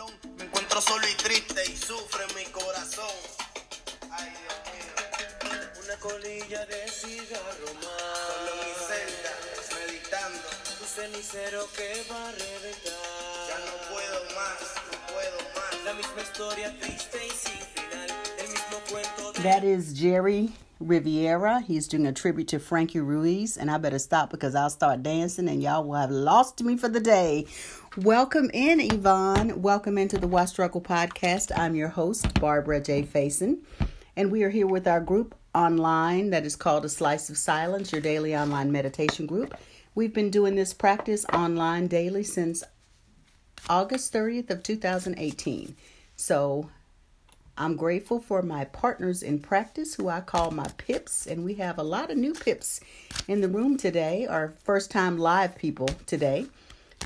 salón. Me encuentro solo y triste y sufre mi corazón. Ay, Dios mío. Una colilla de cigarro más. Solo mi celda, meditando. Un cenicero que va a reventar. Ya no puedo más, no puedo más. La misma historia triste y sin final. El mismo cuento de. That is Jerry Rivera. He's doing a tribute to Frankie Ruiz, and I better stop because I'll start dancing and y'all will have lost me for the day. Welcome in, Yvonne. Welcome into the Why Struggle podcast. I'm your host, Barbara J. Faison, and we are here with our group online that is called A Slice of Silence, your daily online meditation group. We've been doing this practice online daily since August 30th of 2018. So I'm grateful for my partners in practice who I call my pips, and we have a lot of new pips in the room today, our first time live people today.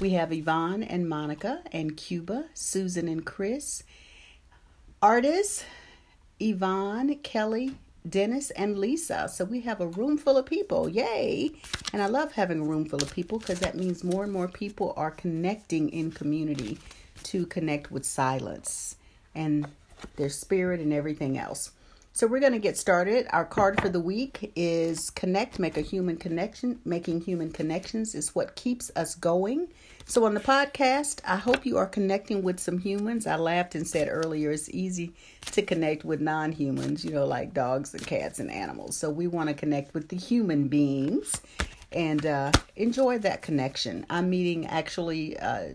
We have Yvonne and Monica and Cuba, Susan and Chris, artists, Yvonne, Kelly, Dennis, and Lisa. So we have a room full of people. Yay! And I love having a room full of people because that means more and more people are connecting in community to connect with silence and their spirit and everything else. So we're going to get started. Our card for the week is connect, make a human connection. Making human connections is what keeps us going. So on the podcast, I hope you are connecting with some humans. I laughed and said earlier it's easy to connect with non-humans, you know, like dogs and cats and animals. So we want to connect with the human beings and uh, enjoy that connection. I'm meeting actually uh,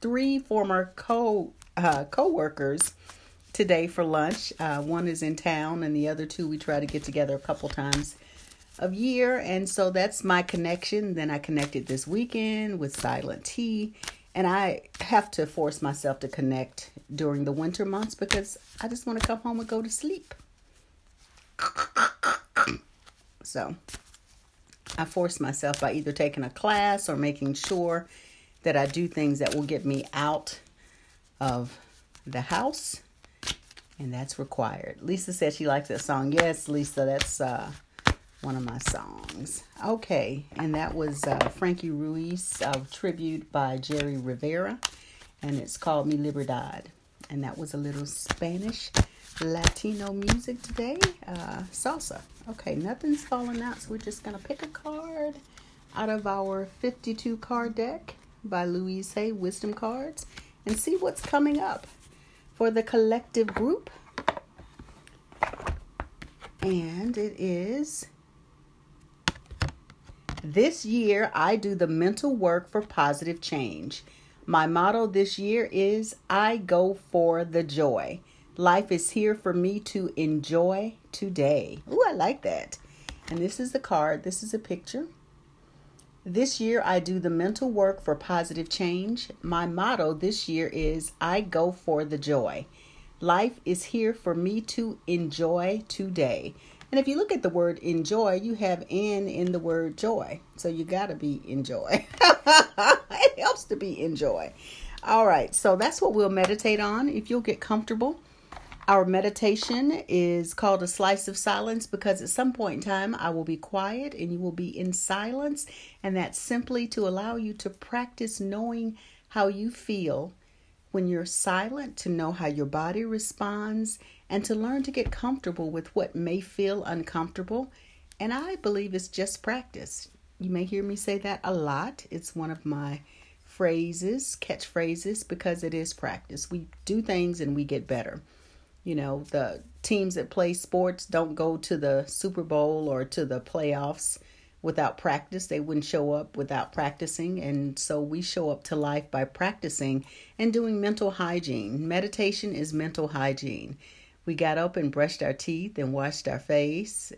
three former co uh, co-workers today for lunch. Uh, one is in town, and the other two we try to get together a couple times of year. And so that's my connection. Then I connected this weekend with Silent Tea, and I have to force myself to connect during the winter months because I just want to come home and go to sleep. So I force myself by either taking a class or making sure that I do things that will get me out of the house, and that's required. Lisa said she likes that song. Yes, Lisa, that's uh, one of my songs. Okay, and that was uh, Frankie Ruiz uh, tribute by Jerry Rivera, and it's called Mi Libertad. And that was a little Spanish Latino music today, uh, salsa. Okay, nothing's falling out, so we're just gonna pick a card out of our 52 card deck by Louise Hay Wisdom Cards and see what's coming up for the collective group. And it is this year I do the mental work for positive change. My motto this year is I go for the joy. Life is here for me to enjoy today. Ooh, I like that. And this is the card, this is a picture. This year, I do the mental work for positive change. My motto this year is I go for the joy. Life is here for me to enjoy today. And if you look at the word enjoy, you have N in the word joy. So you got to be enjoy. it helps to be enjoy. All right, so that's what we'll meditate on. If you'll get comfortable, our meditation is called a slice of silence because at some point in time I will be quiet and you will be in silence. And that's simply to allow you to practice knowing how you feel when you're silent, to know how your body responds, and to learn to get comfortable with what may feel uncomfortable. And I believe it's just practice. You may hear me say that a lot. It's one of my phrases, catchphrases, because it is practice. We do things and we get better. You know, the teams that play sports don't go to the Super Bowl or to the playoffs without practice. They wouldn't show up without practicing. And so we show up to life by practicing and doing mental hygiene. Meditation is mental hygiene. We got up and brushed our teeth and washed our face,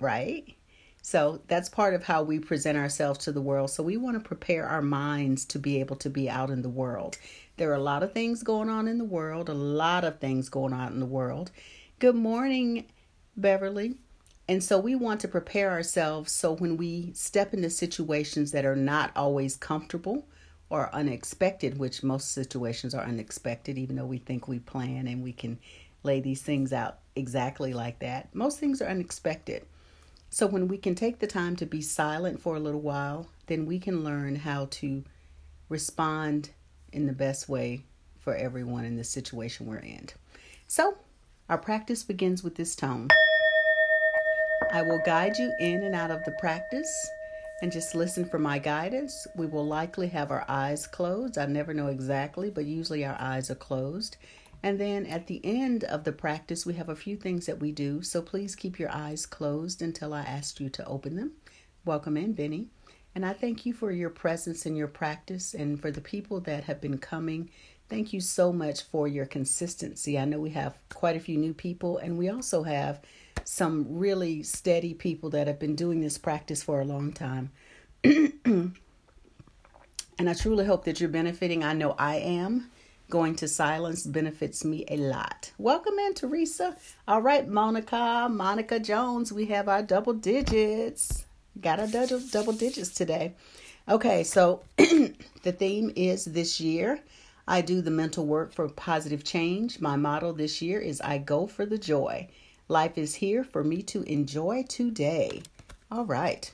right? So that's part of how we present ourselves to the world. So we want to prepare our minds to be able to be out in the world. There are a lot of things going on in the world, a lot of things going on in the world. Good morning, Beverly. And so we want to prepare ourselves so when we step into situations that are not always comfortable or unexpected, which most situations are unexpected, even though we think we plan and we can lay these things out exactly like that. Most things are unexpected. So when we can take the time to be silent for a little while, then we can learn how to respond in the best way for everyone in the situation we're in. So, our practice begins with this tone. I will guide you in and out of the practice and just listen for my guidance. We will likely have our eyes closed. I never know exactly, but usually our eyes are closed. And then at the end of the practice, we have a few things that we do. So please keep your eyes closed until I ask you to open them. Welcome in, Benny. And I thank you for your presence and your practice and for the people that have been coming. Thank you so much for your consistency. I know we have quite a few new people, and we also have some really steady people that have been doing this practice for a long time. and I truly hope that you're benefiting. I know I am. Going to silence benefits me a lot. Welcome in, Teresa. All right, Monica, Monica Jones, we have our double digits. Got our double, double digits today. Okay, so the theme is this year. I do the mental work for positive change. My motto this year is I go for the joy. Life is here for me to enjoy today. All right.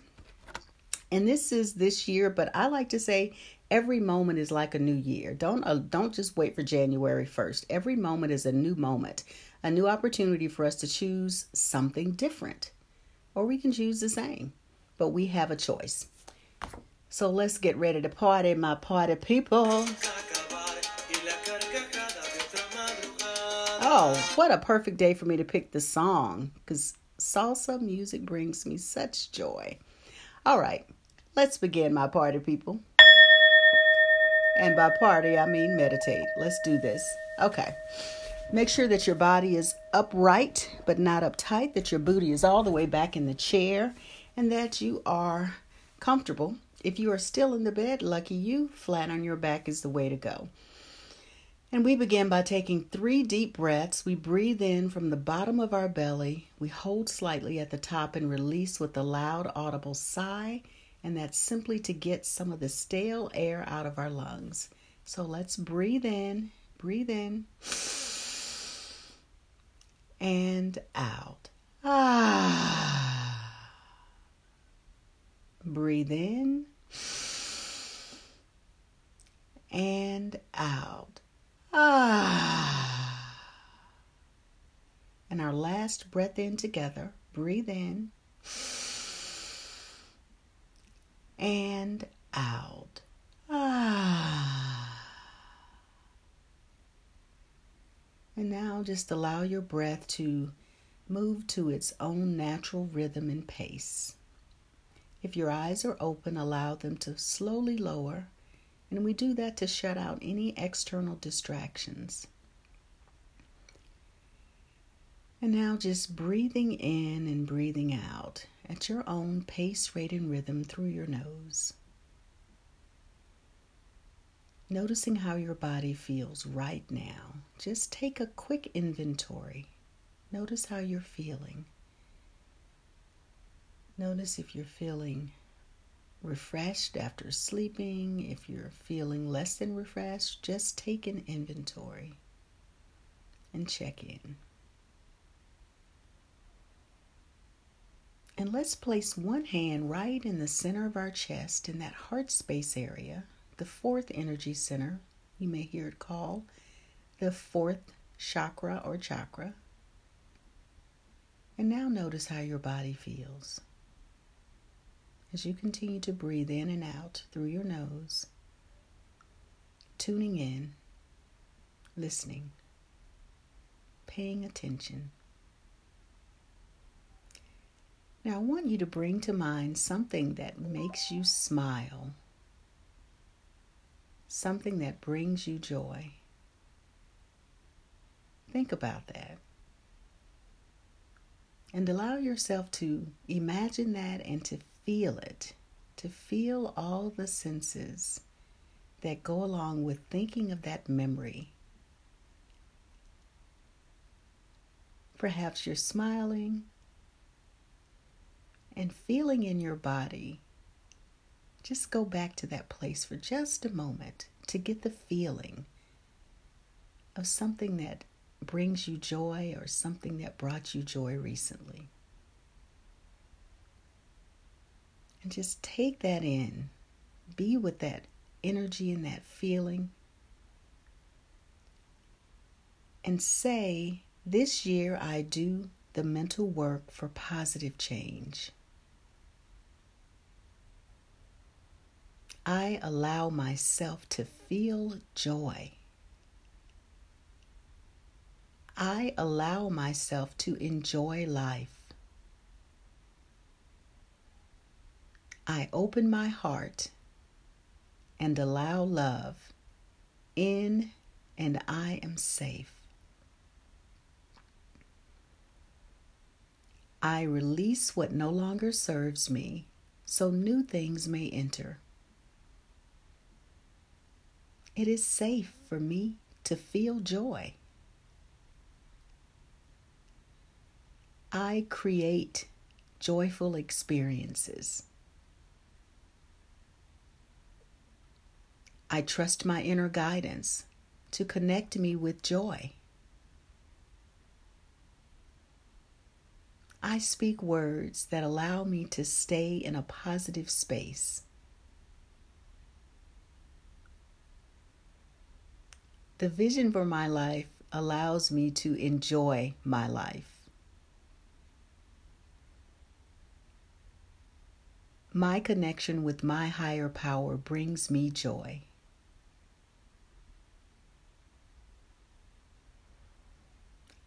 And this is this year, but I like to say every moment is like a new year. Don't uh, don't just wait for January 1st. Every moment is a new moment, a new opportunity for us to choose something different. Or we can choose the same. But we have a choice. So let's get ready to party, my party people. Oh, what a perfect day for me to pick the song because salsa music brings me such joy. All right, let's begin, my party people. And by party, I mean meditate. Let's do this. Okay. Make sure that your body is upright but not uptight, that your booty is all the way back in the chair, and that you are comfortable. If you are still in the bed, lucky you, flat on your back is the way to go. And we begin by taking three deep breaths. We breathe in from the bottom of our belly. We hold slightly at the top and release with a loud, audible sigh and that's simply to get some of the stale air out of our lungs. So let's breathe in, breathe in, and out. Ah. Breathe in and out. Ah. And our last breath in together. Breathe in and out. Ah. And now just allow your breath to move to its own natural rhythm and pace. If your eyes are open, allow them to slowly lower, and we do that to shut out any external distractions. And now just breathing in and breathing out at your own pace, rate, and rhythm through your nose. Noticing how your body feels right now. Just take a quick inventory. Notice how you're feeling. Notice if you're feeling refreshed after sleeping, if you're feeling less than refreshed, just take an inventory and check in. And let's place one hand right in the center of our chest in that heart space area, the fourth energy center. You may hear it called the fourth chakra or chakra. And now notice how your body feels. As you continue to breathe in and out through your nose, tuning in, listening, paying attention. Now, I want you to bring to mind something that makes you smile, something that brings you joy. Think about that. And allow yourself to imagine that and to feel it, to feel all the senses that go along with thinking of that memory. Perhaps you're smiling and feeling in your body, just go back to that place for just a moment to get the feeling of something that brings you joy or something that brought you joy recently. And just take that in. Be with that energy and that feeling. and say, This year I do the mental work for positive change. I allow myself to feel joy. I allow myself to enjoy life. I open my heart and allow love in, and I am safe. I release what no longer serves me so new things may enter. It is safe for me to feel joy. I create joyful experiences. I trust my inner guidance to connect me with joy. I speak words that allow me to stay in a positive space. The vision for my life allows me to enjoy my life. My connection with my higher power brings me joy.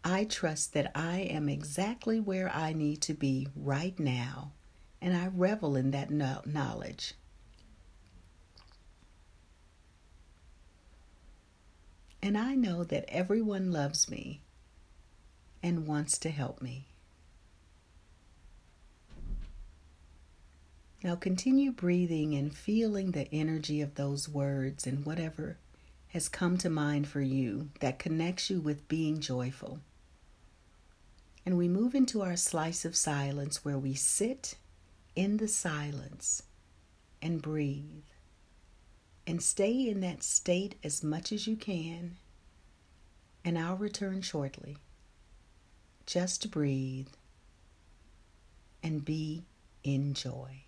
I trust that I am exactly where I need to be right now, and I revel in that knowledge. And I know that everyone loves me and wants to help me. Now continue breathing and feeling the energy of those words and whatever has come to mind for you that connects you with being joyful. And we move into our slice of silence where we sit in the silence and breathe and stay in that state as much as you can. And I'll return shortly. Just breathe and be in joy.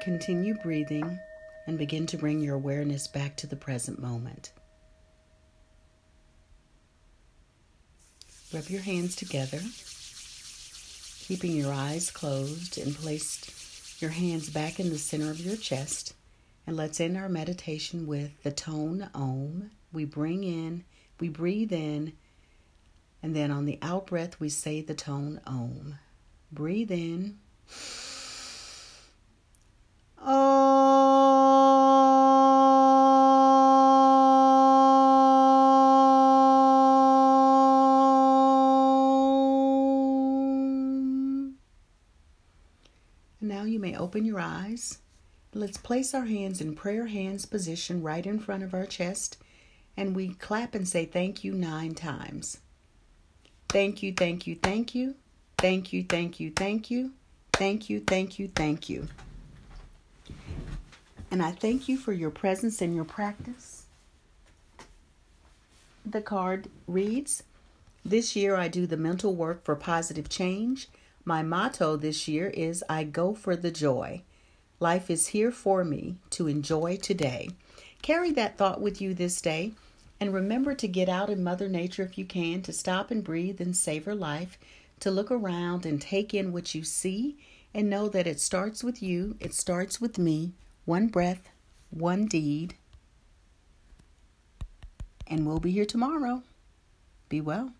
Continue breathing and begin to bring your awareness back to the present moment. Rub your hands together, keeping your eyes closed, and place your hands back in the center of your chest. And let's end our meditation with the tone Om. We bring in, we breathe in, and then on the out breath, we say the tone Om. Breathe in. Open your eyes. Let's place our hands in prayer hands position right in front of our chest and we clap and say thank you nine times. Thank you, thank you, thank you. Thank you, thank you, thank you. Thank you, thank you, thank you. And I thank you for your presence and your practice. The card reads This year I do the mental work for positive change. My motto this year is I go for the joy. Life is here for me to enjoy today. Carry that thought with you this day and remember to get out in Mother Nature if you can, to stop and breathe and savor life, to look around and take in what you see and know that it starts with you, it starts with me, one breath, one deed. And we'll be here tomorrow. Be well.